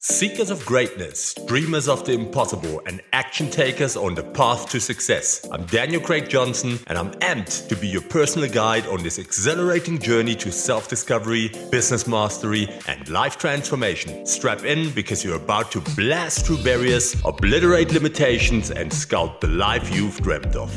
Seekers of greatness, dreamers of the impossible, and action takers on the path to success. I'm Daniel Craig Johnson, and I'm amped to be your personal guide on this exhilarating journey to self discovery, business mastery, and life transformation. Strap in because you're about to blast through barriers, obliterate limitations, and sculpt the life you've dreamt of.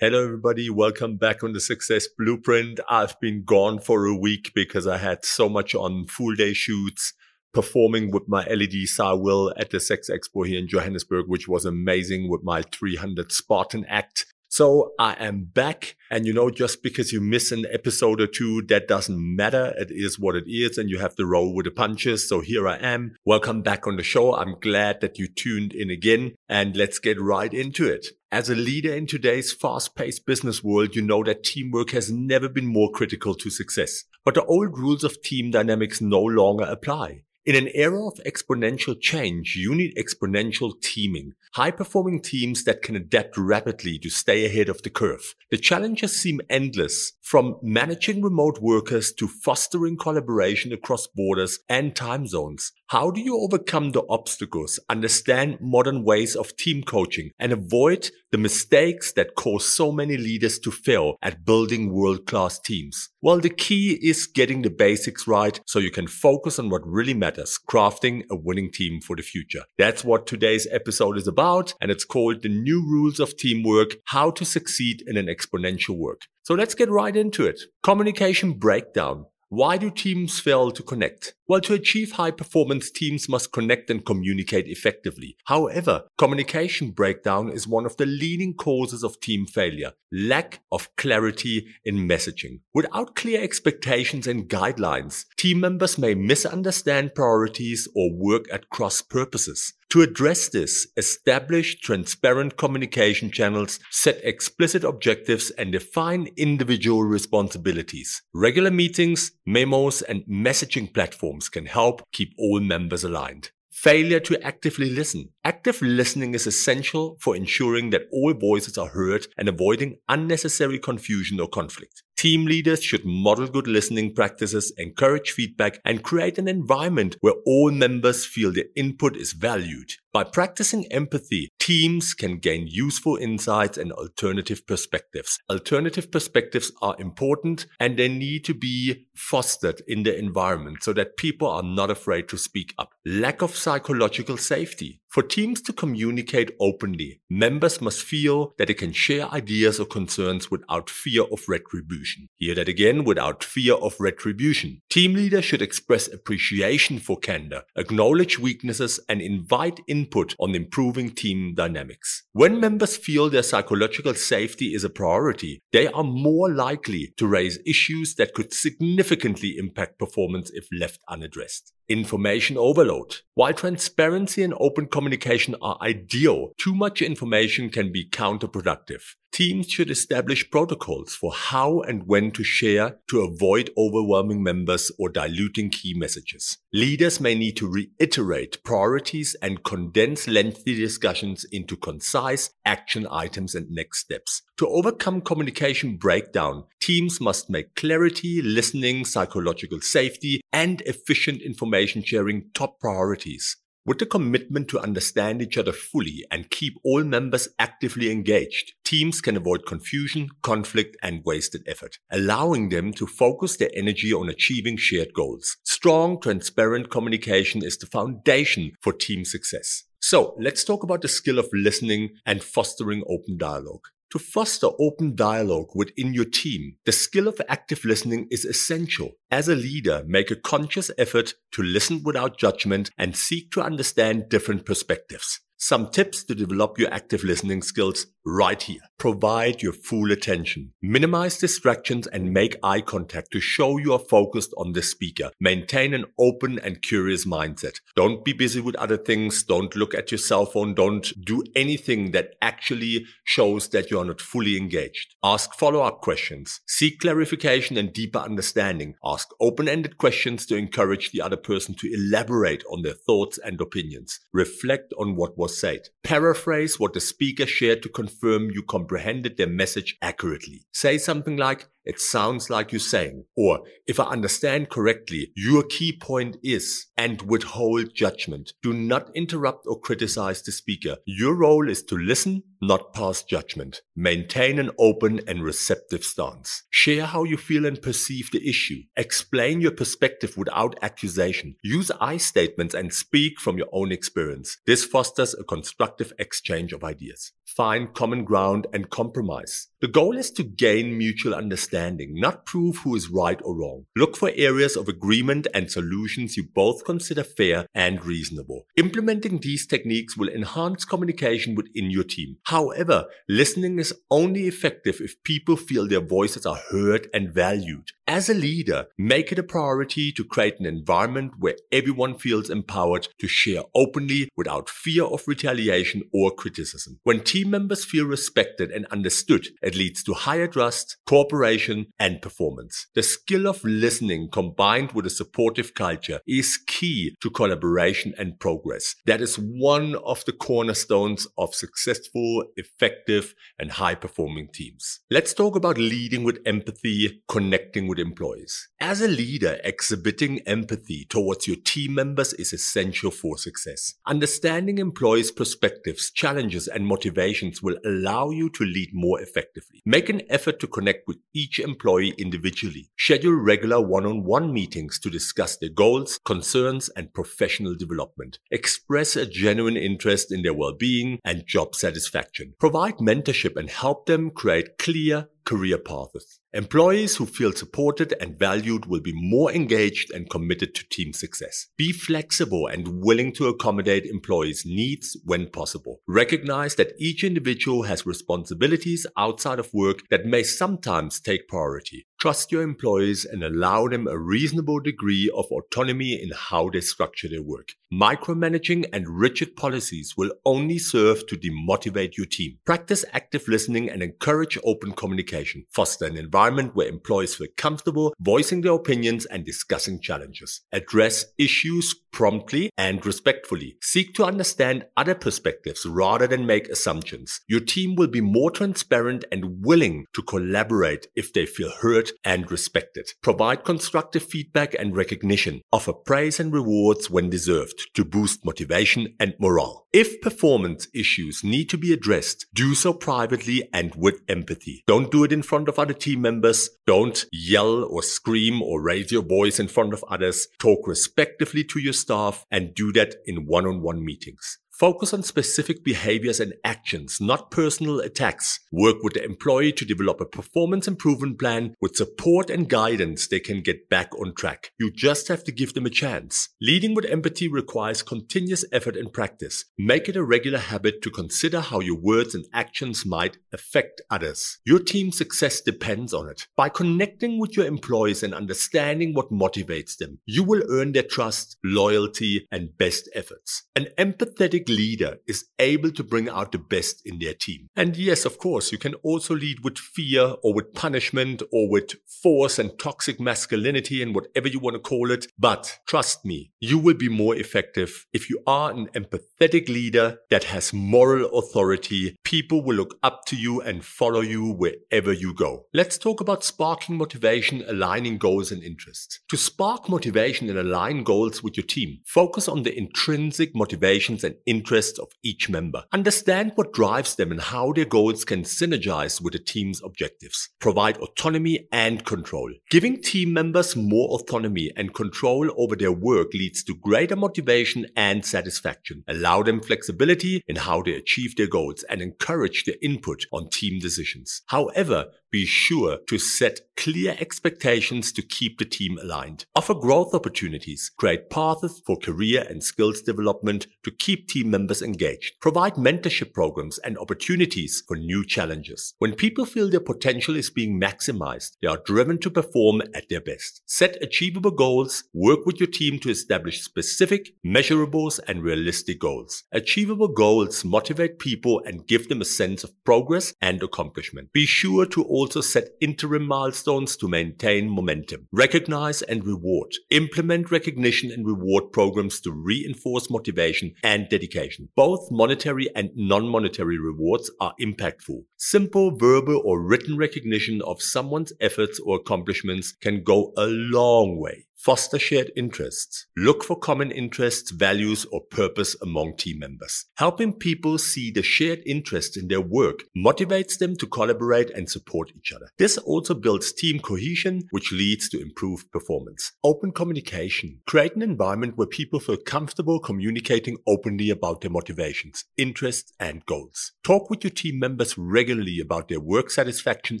Hello, everybody. Welcome back on the Success Blueprint. I've been gone for a week because I had so much on full day shoots, performing with my LED Will at the Sexpo here in Johannesburg, which was amazing with my 300 Spartan act. So I am back. And you know, just because you miss an episode or two, that doesn't matter. It is what it is. And you have to roll with the punches. So here I am. Welcome back on the show. I'm glad that you tuned in again and let's get right into it. As a leader in today's fast paced business world, you know that teamwork has never been more critical to success. But the old rules of team dynamics no longer apply. In an era of exponential change, you need exponential teaming, high performing teams that can adapt rapidly to stay ahead of the curve. The challenges seem endless, from managing remote workers to fostering collaboration across borders and time zones. How do you overcome the obstacles, understand modern ways of team coaching, and avoid the mistakes that cause so many leaders to fail at building world class teams? Well, the key is getting the basics right so you can focus on what really matters, crafting a winning team for the future. That's what today's episode is about, and it's called The New Rules of Teamwork How to Succeed in an Exponential World. So let's get right into it. Communication breakdown. Why do teams fail to connect? Well, to achieve high performance, teams must connect and communicate effectively. However, communication breakdown is one of the leading causes of team failure. Lack of clarity in messaging. Without clear expectations and guidelines, team members may misunderstand priorities or work at cross purposes. To address this, establish transparent communication channels, set explicit objectives, and define individual responsibilities. Regular meetings, memos, and messaging platforms can help keep all members aligned. Failure to actively listen. Active listening is essential for ensuring that all voices are heard and avoiding unnecessary confusion or conflict. Team leaders should model good listening practices, encourage feedback, and create an environment where all members feel their input is valued. By practicing empathy, teams can gain useful insights and alternative perspectives. Alternative perspectives are important and they need to be fostered in the environment so that people are not afraid to speak up. Lack of psychological safety. For teams to communicate openly, members must feel that they can share ideas or concerns without fear of retribution. Hear that again, without fear of retribution. Team leaders should express appreciation for candor, acknowledge weaknesses, and invite input on improving team dynamics. When members feel their psychological safety is a priority, they are more likely to raise issues that could significantly impact performance if left unaddressed. Information overload. While transparency and open communication are ideal, too much information can be counterproductive. Teams should establish protocols for how and when to share to avoid overwhelming members or diluting key messages. Leaders may need to reiterate priorities and condense lengthy discussions into concise action items and next steps. To overcome communication breakdown, teams must make clarity, listening, psychological safety, and efficient information sharing top priorities. With the commitment to understand each other fully and keep all members actively engaged, teams can avoid confusion, conflict, and wasted effort, allowing them to focus their energy on achieving shared goals. Strong, transparent communication is the foundation for team success. So let's talk about the skill of listening and fostering open dialogue. To foster open dialogue within your team, the skill of active listening is essential. As a leader, make a conscious effort to listen without judgment and seek to understand different perspectives. Some tips to develop your active listening skills right here. Provide your full attention. Minimize distractions and make eye contact to show you are focused on the speaker. Maintain an open and curious mindset. Don't be busy with other things. Don't look at your cell phone. Don't do anything that actually shows that you are not fully engaged. Ask follow-up questions. Seek clarification and deeper understanding. Ask open-ended questions to encourage the other person to elaborate on their thoughts and opinions. Reflect on what was said. Paraphrase what the speaker shared to confirm you comprehended their message accurately. Say something like, it sounds like you're saying. Or if I understand correctly, your key point is, and withhold judgment. Do not interrupt or criticize the speaker. Your role is to listen, not pass judgment. Maintain an open and receptive stance. Share how you feel and perceive the issue. Explain your perspective without accusation. Use I statements and speak from your own experience. This fosters a constructive exchange of ideas. Find common ground and compromise. The goal is to gain mutual understanding, not prove who is right or wrong. Look for areas of agreement and solutions you both consider fair and reasonable. Implementing these techniques will enhance communication within your team. However, listening is only effective if people feel their voices are heard and valued. As a leader, make it a priority to create an environment where everyone feels empowered to share openly without fear of retaliation or criticism. When team members feel respected and understood, it leads to higher trust, cooperation, and performance. The skill of listening combined with a supportive culture is key to collaboration and progress. That is one of the cornerstones of successful, effective, and high performing teams. Let's talk about leading with empathy, connecting with with employees. As a leader, exhibiting empathy towards your team members is essential for success. Understanding employees' perspectives, challenges, and motivations will allow you to lead more effectively. Make an effort to connect with each employee individually. Schedule regular one-on-one meetings to discuss their goals, concerns, and professional development. Express a genuine interest in their well-being and job satisfaction. Provide mentorship and help them create clear, career paths. Employees who feel supported and valued will be more engaged and committed to team success. Be flexible and willing to accommodate employees' needs when possible. Recognize that each individual has responsibilities outside of work that may sometimes take priority. Trust your employees and allow them a reasonable degree of autonomy in how they structure their work. Micromanaging and rigid policies will only serve to demotivate your team. Practice active listening and encourage open communication. Foster an environment where employees feel comfortable voicing their opinions and discussing challenges. Address issues promptly and respectfully. Seek to understand other perspectives rather than make assumptions. Your team will be more transparent and willing to collaborate if they feel heard and respected. Provide constructive feedback and recognition. Offer praise and rewards when deserved to boost motivation and morale. If performance issues need to be addressed, do so privately and with empathy. Don't do it in front of other team members. Don't yell or scream or raise your voice in front of others. Talk respectfully to your staff and do that in one-on-one meetings. Focus on specific behaviors and actions, not personal attacks. Work with the employee to develop a performance improvement plan with support and guidance they can get back on track. You just have to give them a chance. Leading with empathy requires continuous effort and practice. Make it a regular habit to consider how your words and actions might affect others. Your team's success depends on it. By connecting with your employees and understanding what motivates them, you will earn their trust, loyalty, and best efforts. An empathetic leader is able to bring out the best in their team. And yes, of course, you can also lead with fear or with punishment or with force and toxic masculinity and whatever you want to call it. But trust me, you will be more effective if you are an empathetic leader that has moral authority. People will look up to you and follow you wherever you go. Let's talk about sparking motivation, aligning goals and interests. To spark motivation and align goals with your team, focus on the intrinsic motivations and interests of each member. Understand what drives them and how their goals can synergize with the team's objectives. Provide autonomy and control. Giving team members more autonomy and control over their work leads to greater motivation and satisfaction. Allow them flexibility in how they achieve their goals and encourage their input on team decisions. However, be sure to set clear expectations to keep the team aligned. Offer growth opportunities. Create paths for career and skills development to keep team members engaged. Provide mentorship programs and opportunities for new challenges. When people feel their potential is being maximized, they are driven to perform at their best. Set achievable goals. Work with your team to establish specific, measurables, and realistic goals. Achievable goals motivate people and give them a sense of progress and accomplishment. Be sure to also also set interim milestones to maintain momentum. Recognize and reward. Implement recognition and reward programs to reinforce motivation and dedication. Both monetary and non-monetary rewards are impactful. Simple verbal or written recognition of someone's efforts or accomplishments can go a long way. Foster shared interests. Look for common interests, values, or purpose among team members. Helping people see the shared interest in their work motivates them to collaborate and support each other. This also builds team cohesion, which leads to improved performance. Open communication. Create an environment where people feel comfortable communicating openly about their motivations, interests, and goals. Talk with your team members regularly about their work satisfaction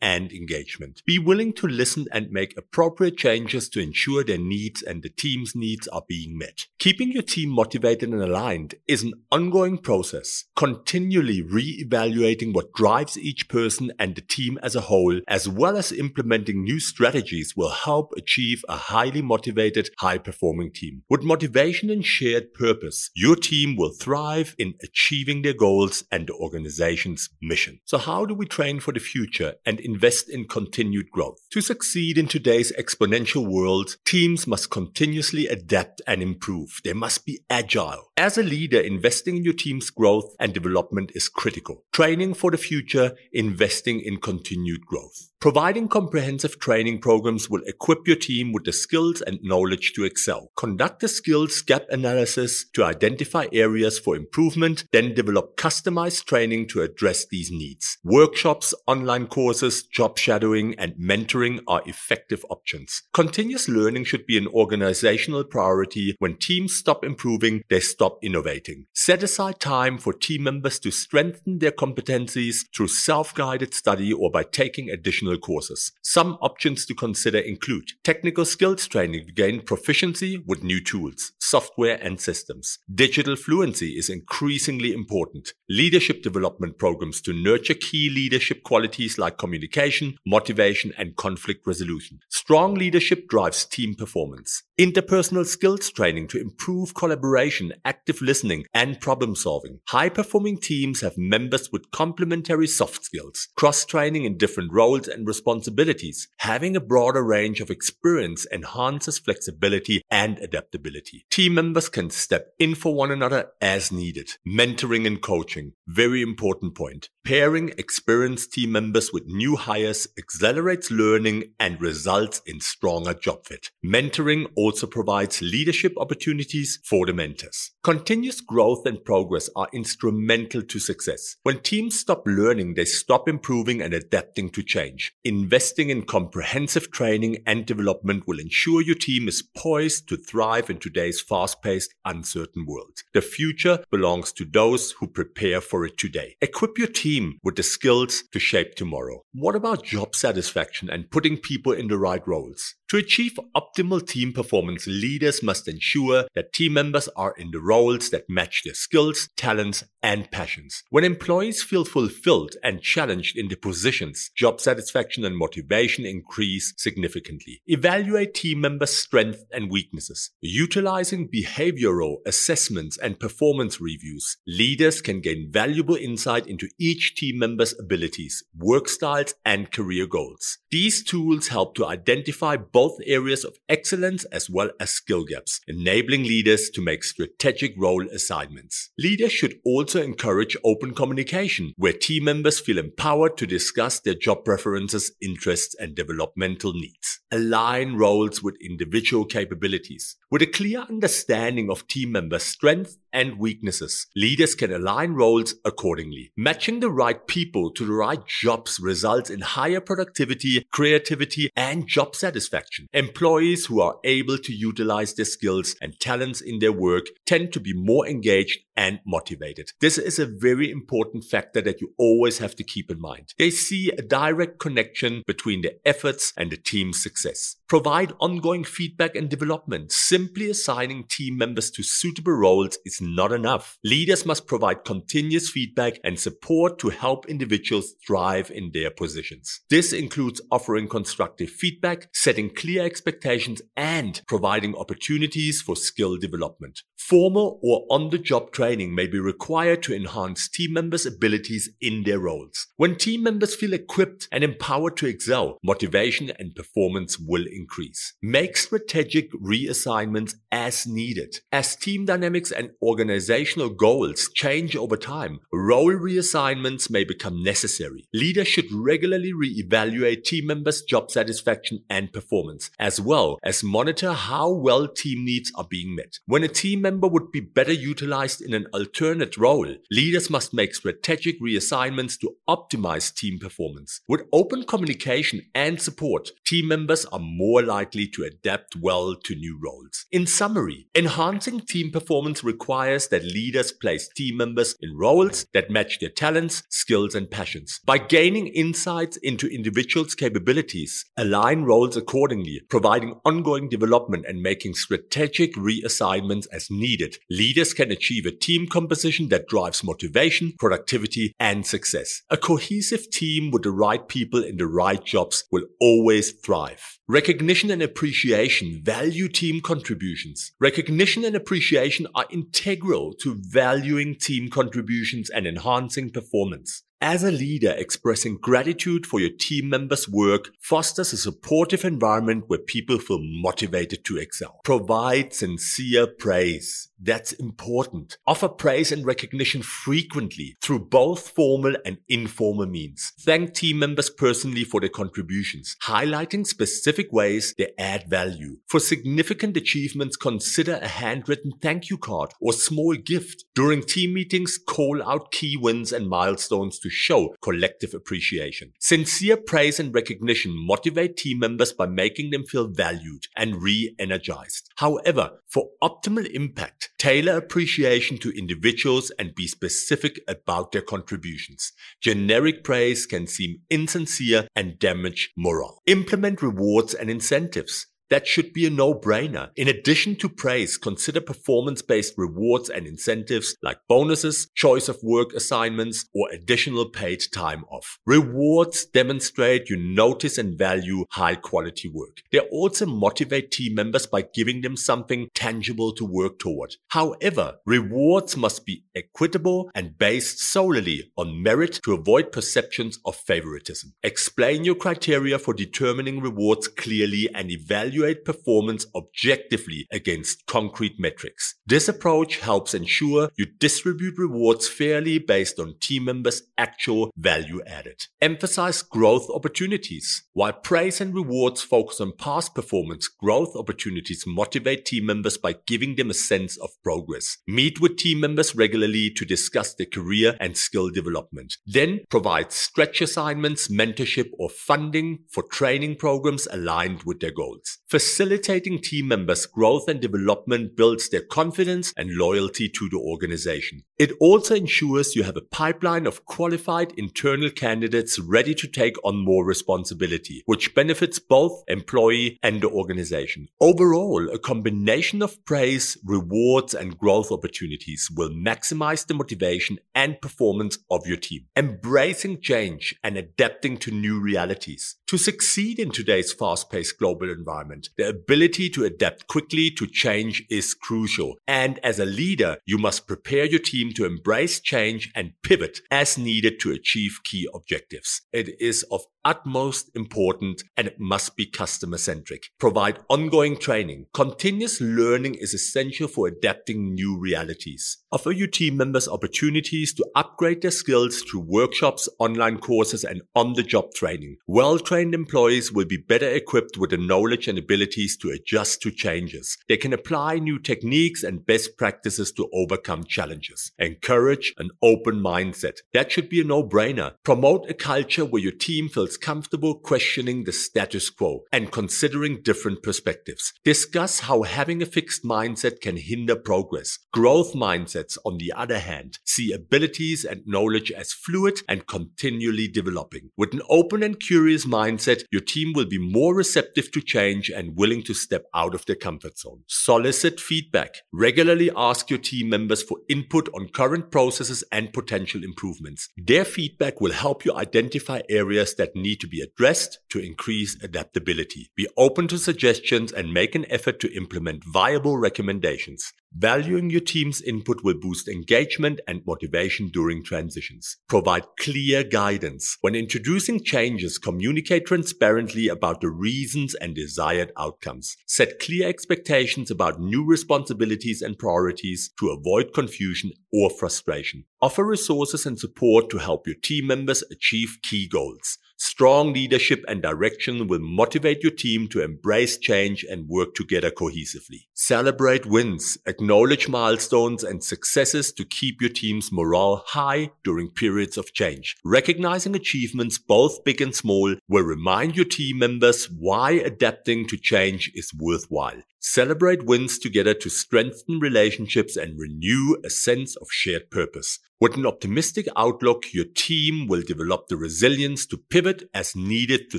and engagement. Be willing to listen and make appropriate changes to ensure their needs and the team's needs are being met. Keeping your team motivated and aligned is an ongoing process, continually re-evaluating what drives each person and the team as a whole, as well as implementing new strategies will help achieve a highly motivated, high performing team. With motivation and shared purpose, your team will thrive in achieving their goals and the organization's mission. So how do we train for the future and invest in continued growth? To succeed in today's exponential world, teams teams must continuously adapt and improve. They must be agile. As a leader, investing in your team's growth and development is critical. Training for the future, investing in continued growth. Providing comprehensive training programs will equip your team with the skills and knowledge to excel. Conduct a skills gap analysis to identify areas for improvement, then develop customized training to address these needs. Workshops, online courses, job shadowing, and mentoring are effective options. Continuous learning should be an organizational priority. When teams stop improving, they stop innovating. Set aside time for team members to strengthen their competencies through self-guided study or by taking additional courses. Some options to consider include technical skills training to gain proficiency with new tools, software and systems. Digital fluency is increasingly important. Leadership development programs to nurture key leadership qualities like communication, motivation and conflict resolution. Strong leadership drives team performance performance. Interpersonal skills training to improve collaboration, active listening, and problem solving. High performing teams have members with complementary soft skills, cross training in different roles and responsibilities. Having a broader range of experience enhances flexibility and adaptability. Team members can step in for one another as needed. Mentoring and coaching. Very important point. Pairing experienced team members with new hires accelerates learning and results in stronger job fit. Mentoring also provides leadership opportunities for the mentors. Continuous growth and progress are instrumental to success. When teams stop learning, they stop improving and adapting to change. Investing in comprehensive training and development will ensure your team is poised to thrive in today's fast-paced, uncertain world. The future belongs to those who prepare for it today. Equip your team with the skills to shape tomorrow. What about job satisfaction and putting people in the right roles? To achieve optimal team performance, leaders must ensure that team members are in the roles that match their skills, talents, and passions. When employees feel fulfilled and challenged in their positions, job satisfaction and motivation increase significantly. Evaluate team members' strengths and weaknesses. Utilizing behavioral assessments and performance reviews, leaders can gain valuable insight into each team member's abilities, work styles, and career goals. These tools help to identify both areas of excellence as well as skill gaps, enabling leaders to make strategic role assignments. Leaders should also encourage open communication, where team members feel empowered to discuss their job preferences, interests, and developmental needs. Align roles with individual capabilities. With a clear understanding of team members' strengths and weaknesses, leaders can align roles accordingly. Matching the right people to the right jobs results in higher productivity, creativity, and job satisfaction. Employees who are able to utilize their skills and talents in their work tend to be more engaged and motivated. This is a very important factor that you always have to keep in mind. They see a direct connection between their efforts and the team's success. Provide ongoing feedback and development. Simply assigning team members to suitable roles is not enough. Leaders must provide continuous feedback and support to help individuals thrive in their positions. This includes offering constructive feedback, setting clear expectations, and providing opportunities for skill development. Formal or on the job training may be required to enhance team members' abilities in their roles. When team members feel equipped and empowered to excel, motivation and performance will increase. Make strategic reassignments as needed. As team dynamics and organizational goals change over time, role reassignments may become necessary. Leaders should regularly re-evaluate team members' job satisfaction and performance, as well as monitor how well team needs are being met. When a team member would be better utilized in an alternate role, leaders must make strategic reassignments to optimize team performance. With open communication and support, team members are more likely to adapt well to new roles. In summary, enhancing team performance requires that leaders place team members in roles that match their talents, skills, and passions. By gaining insights into individuals' capabilities, align roles accordingly, providing ongoing development and making strategic reassignments as needed, leaders can achieve a team composition that drives motivation, productivity, and success. A cohesive team with the right people in the right jobs will always thrive. Recognition and appreciation value team contributions. Recognition and appreciation are integral to valuing team contributions and enhancing performance. As a leader, expressing gratitude for your team members' work fosters a supportive environment where people feel motivated to excel. Provide sincere praise. That's important. Offer praise and recognition frequently through both formal and informal means. Thank team members personally for their contributions, highlighting specific ways they add value. For significant achievements, consider a handwritten thank you card or small gift. During team meetings, call out key wins and milestones to show collective appreciation. Sincere praise and recognition motivate team members by making them feel valued and re-energized. However, for optimal impact, tailor appreciation to individuals and be specific about their contributions. Generic praise can seem insincere and damage morale. Implement rewards and incentives. That should be a no-brainer. In addition to praise, consider performance-based rewards and incentives like bonuses, choice of work assignments, or additional paid time off. Rewards demonstrate you notice and value high quality work. They also motivate team members by giving them something tangible to work toward. However, rewards must be equitable and based solely on merit to avoid perceptions of favoritism. Explain your criteria for determining rewards clearly and evaluate evaluate performance objectively against concrete metrics. This approach helps ensure you distribute rewards fairly based on team members' actual value added. Emphasize growth opportunities. While praise and rewards focus on past performance, growth opportunities motivate team members by giving them a sense of progress. Meet with team members regularly to discuss their career and skill development. Then provide stretch assignments, mentorship, or funding for training programs aligned with their goals. Facilitating team members' growth and development builds their confidence and loyalty to the organization. It also ensures you have a pipeline of qualified internal candidates ready to take on more responsibility, which benefits both employee and the organization. Overall, a combination of praise, rewards, and growth opportunities will maximize the motivation and performance of your team. Embracing change and adapting to new realities. To succeed in today's fast-paced global environment, the ability to adapt quickly to change is crucial. And as a leader, you must prepare your team to embrace change and pivot as needed to achieve key objectives. It is of utmost important and it must be customer centric. Provide ongoing training. Continuous learning is essential for adapting new realities. Offer your team members opportunities to upgrade their skills through workshops, online courses, and on the job training. Well trained employees will be better equipped with the knowledge and abilities to adjust to changes. They can apply new techniques and best practices to overcome challenges. Encourage an open mindset. That should be a no brainer. Promote a culture where your team feels comfortable questioning the status quo and considering different perspectives. Discuss how having a fixed mindset can hinder progress. Growth mindsets, on the other hand, see abilities and knowledge as fluid and continually developing. With an open and curious mindset, your team will be more receptive to change and willing to step out of their comfort zone. Solicit feedback. Regularly ask your team members for input on current processes and potential improvements. Their feedback will help you identify areas that need to be addressed to increase adaptability. Be open to suggestions and make an effort to implement viable recommendations. Valuing your team's input will boost engagement and motivation during transitions. Provide clear guidance. When introducing changes, communicate transparently about the reasons and desired outcomes. Set clear expectations about new responsibilities and priorities to avoid confusion or frustration. Offer resources and support to help your team members achieve key goals. Strong leadership and direction will motivate your team to embrace change and work together cohesively. Celebrate wins, acknowledge milestones and successes to keep your team's morale high during periods of change. Recognizing achievements, both big and small, will remind your team members why adapting to change is worthwhile. Celebrate wins together to strengthen relationships and renew a sense of shared purpose. With an optimistic outlook, your team will develop the resilience to pivot as needed to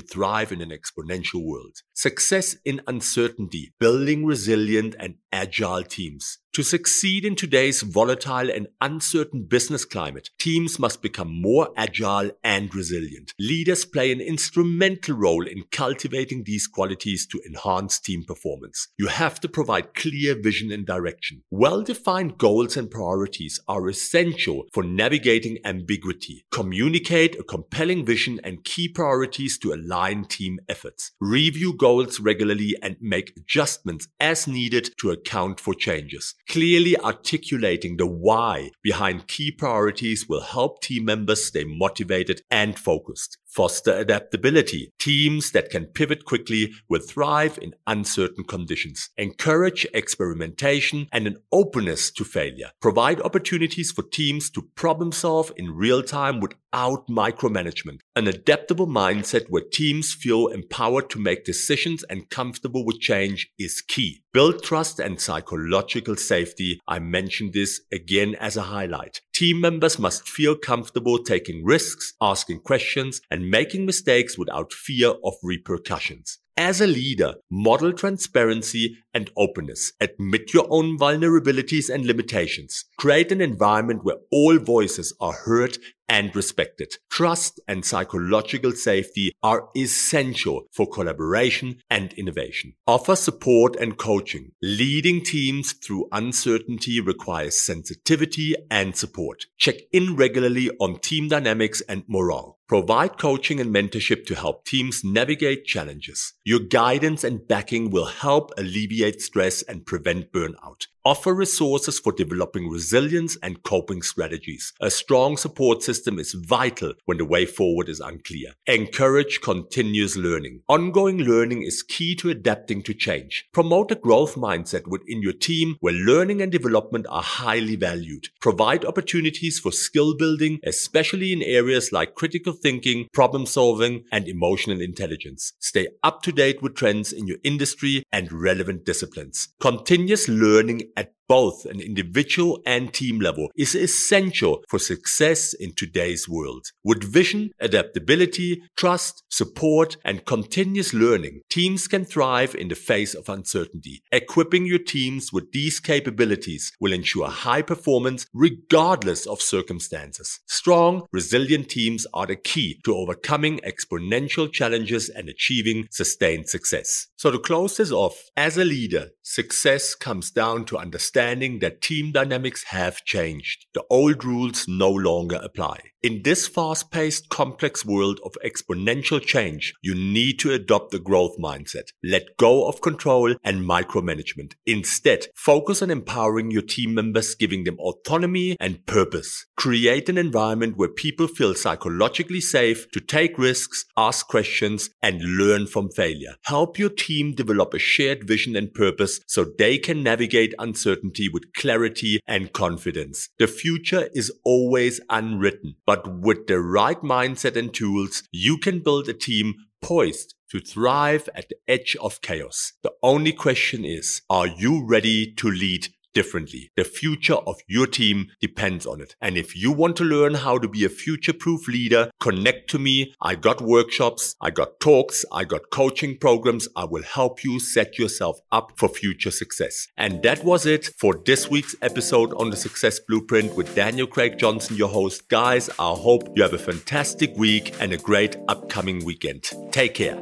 thrive in an exponential world. Success in uncertainty, building resilient and agile teams. To succeed in today's volatile and uncertain business climate, teams must become more agile and resilient. Leaders play an instrumental role in cultivating these qualities to enhance team performance. You have to provide clear vision and direction. Well-defined goals and priorities are essential for navigating ambiguity. Communicate a compelling vision and key priorities to align team efforts. Review goals regularly and make adjustments as needed to account for changes. Clearly articulating the why behind key priorities will help team members stay motivated and focused. Foster adaptability. Teams that can pivot quickly will thrive in uncertain conditions. Encourage experimentation and an openness to failure. Provide opportunities for teams to problem solve in real time without micromanagement. An adaptable mindset where teams feel empowered to make decisions and comfortable with change is key. Build trust and psychological safety. I mentioned this again as a highlight. Team members must feel comfortable taking risks, asking questions, and making mistakes without fear of repercussions. As a leader, model transparency and openness. Admit your own vulnerabilities and limitations. Create an environment where all voices are heard and respected. Trust and psychological safety are essential for collaboration and innovation. Offer support and coaching. Leading teams through uncertainty requires sensitivity and support. Check in regularly on team dynamics and morale. Provide coaching and mentorship to help teams navigate challenges. Your guidance and backing will help alleviate stress and prevent burnout. Offer resources for developing resilience and coping strategies. A strong support system is vital when the way forward is unclear. Encourage continuous learning. Ongoing learning is key to adapting to change. Promote a growth mindset within your team where learning and development are highly valued. Provide opportunities for skill building, especially in areas like critical thinking, problem solving, and emotional intelligence. Stay up to date with trends in your industry and relevant disciplines. Continuous learning at both an individual and team level is essential for success in today's world. With vision, adaptability, trust, support, and continuous learning, teams can thrive in the face of uncertainty. Equipping your teams with these capabilities will ensure high performance regardless of circumstances. Strong, resilient teams are the key to overcoming exponential challenges and achieving sustained success. So to close this off, as a leader, success comes down to understanding that team dynamics have changed. The old rules no longer apply. In this fast paced, complex world of exponential change, you need to adopt the growth mindset. Let go of control and micromanagement. Instead, focus on empowering your team members, giving them autonomy and purpose. Create an environment where people feel psychologically safe to take risks, ask questions, and learn from failure. Help your team develop a shared vision and purpose so they can navigate uncertainty with clarity and confidence. The future is always unwritten, but with the right mindset and tools, you can build a team poised to thrive at the edge of chaos. The only question is, are you ready to lead differently. The future of your team depends on it. And if you want to learn how to be a future proof leader, connect to me. I got workshops, I got talks, I got coaching programs. I will help you set yourself up for future success. And that was it for this week's episode on the Success Blueprint with Daniel Craig Johnson, your host. Guys, I hope you have a fantastic week and a great upcoming weekend. Take care.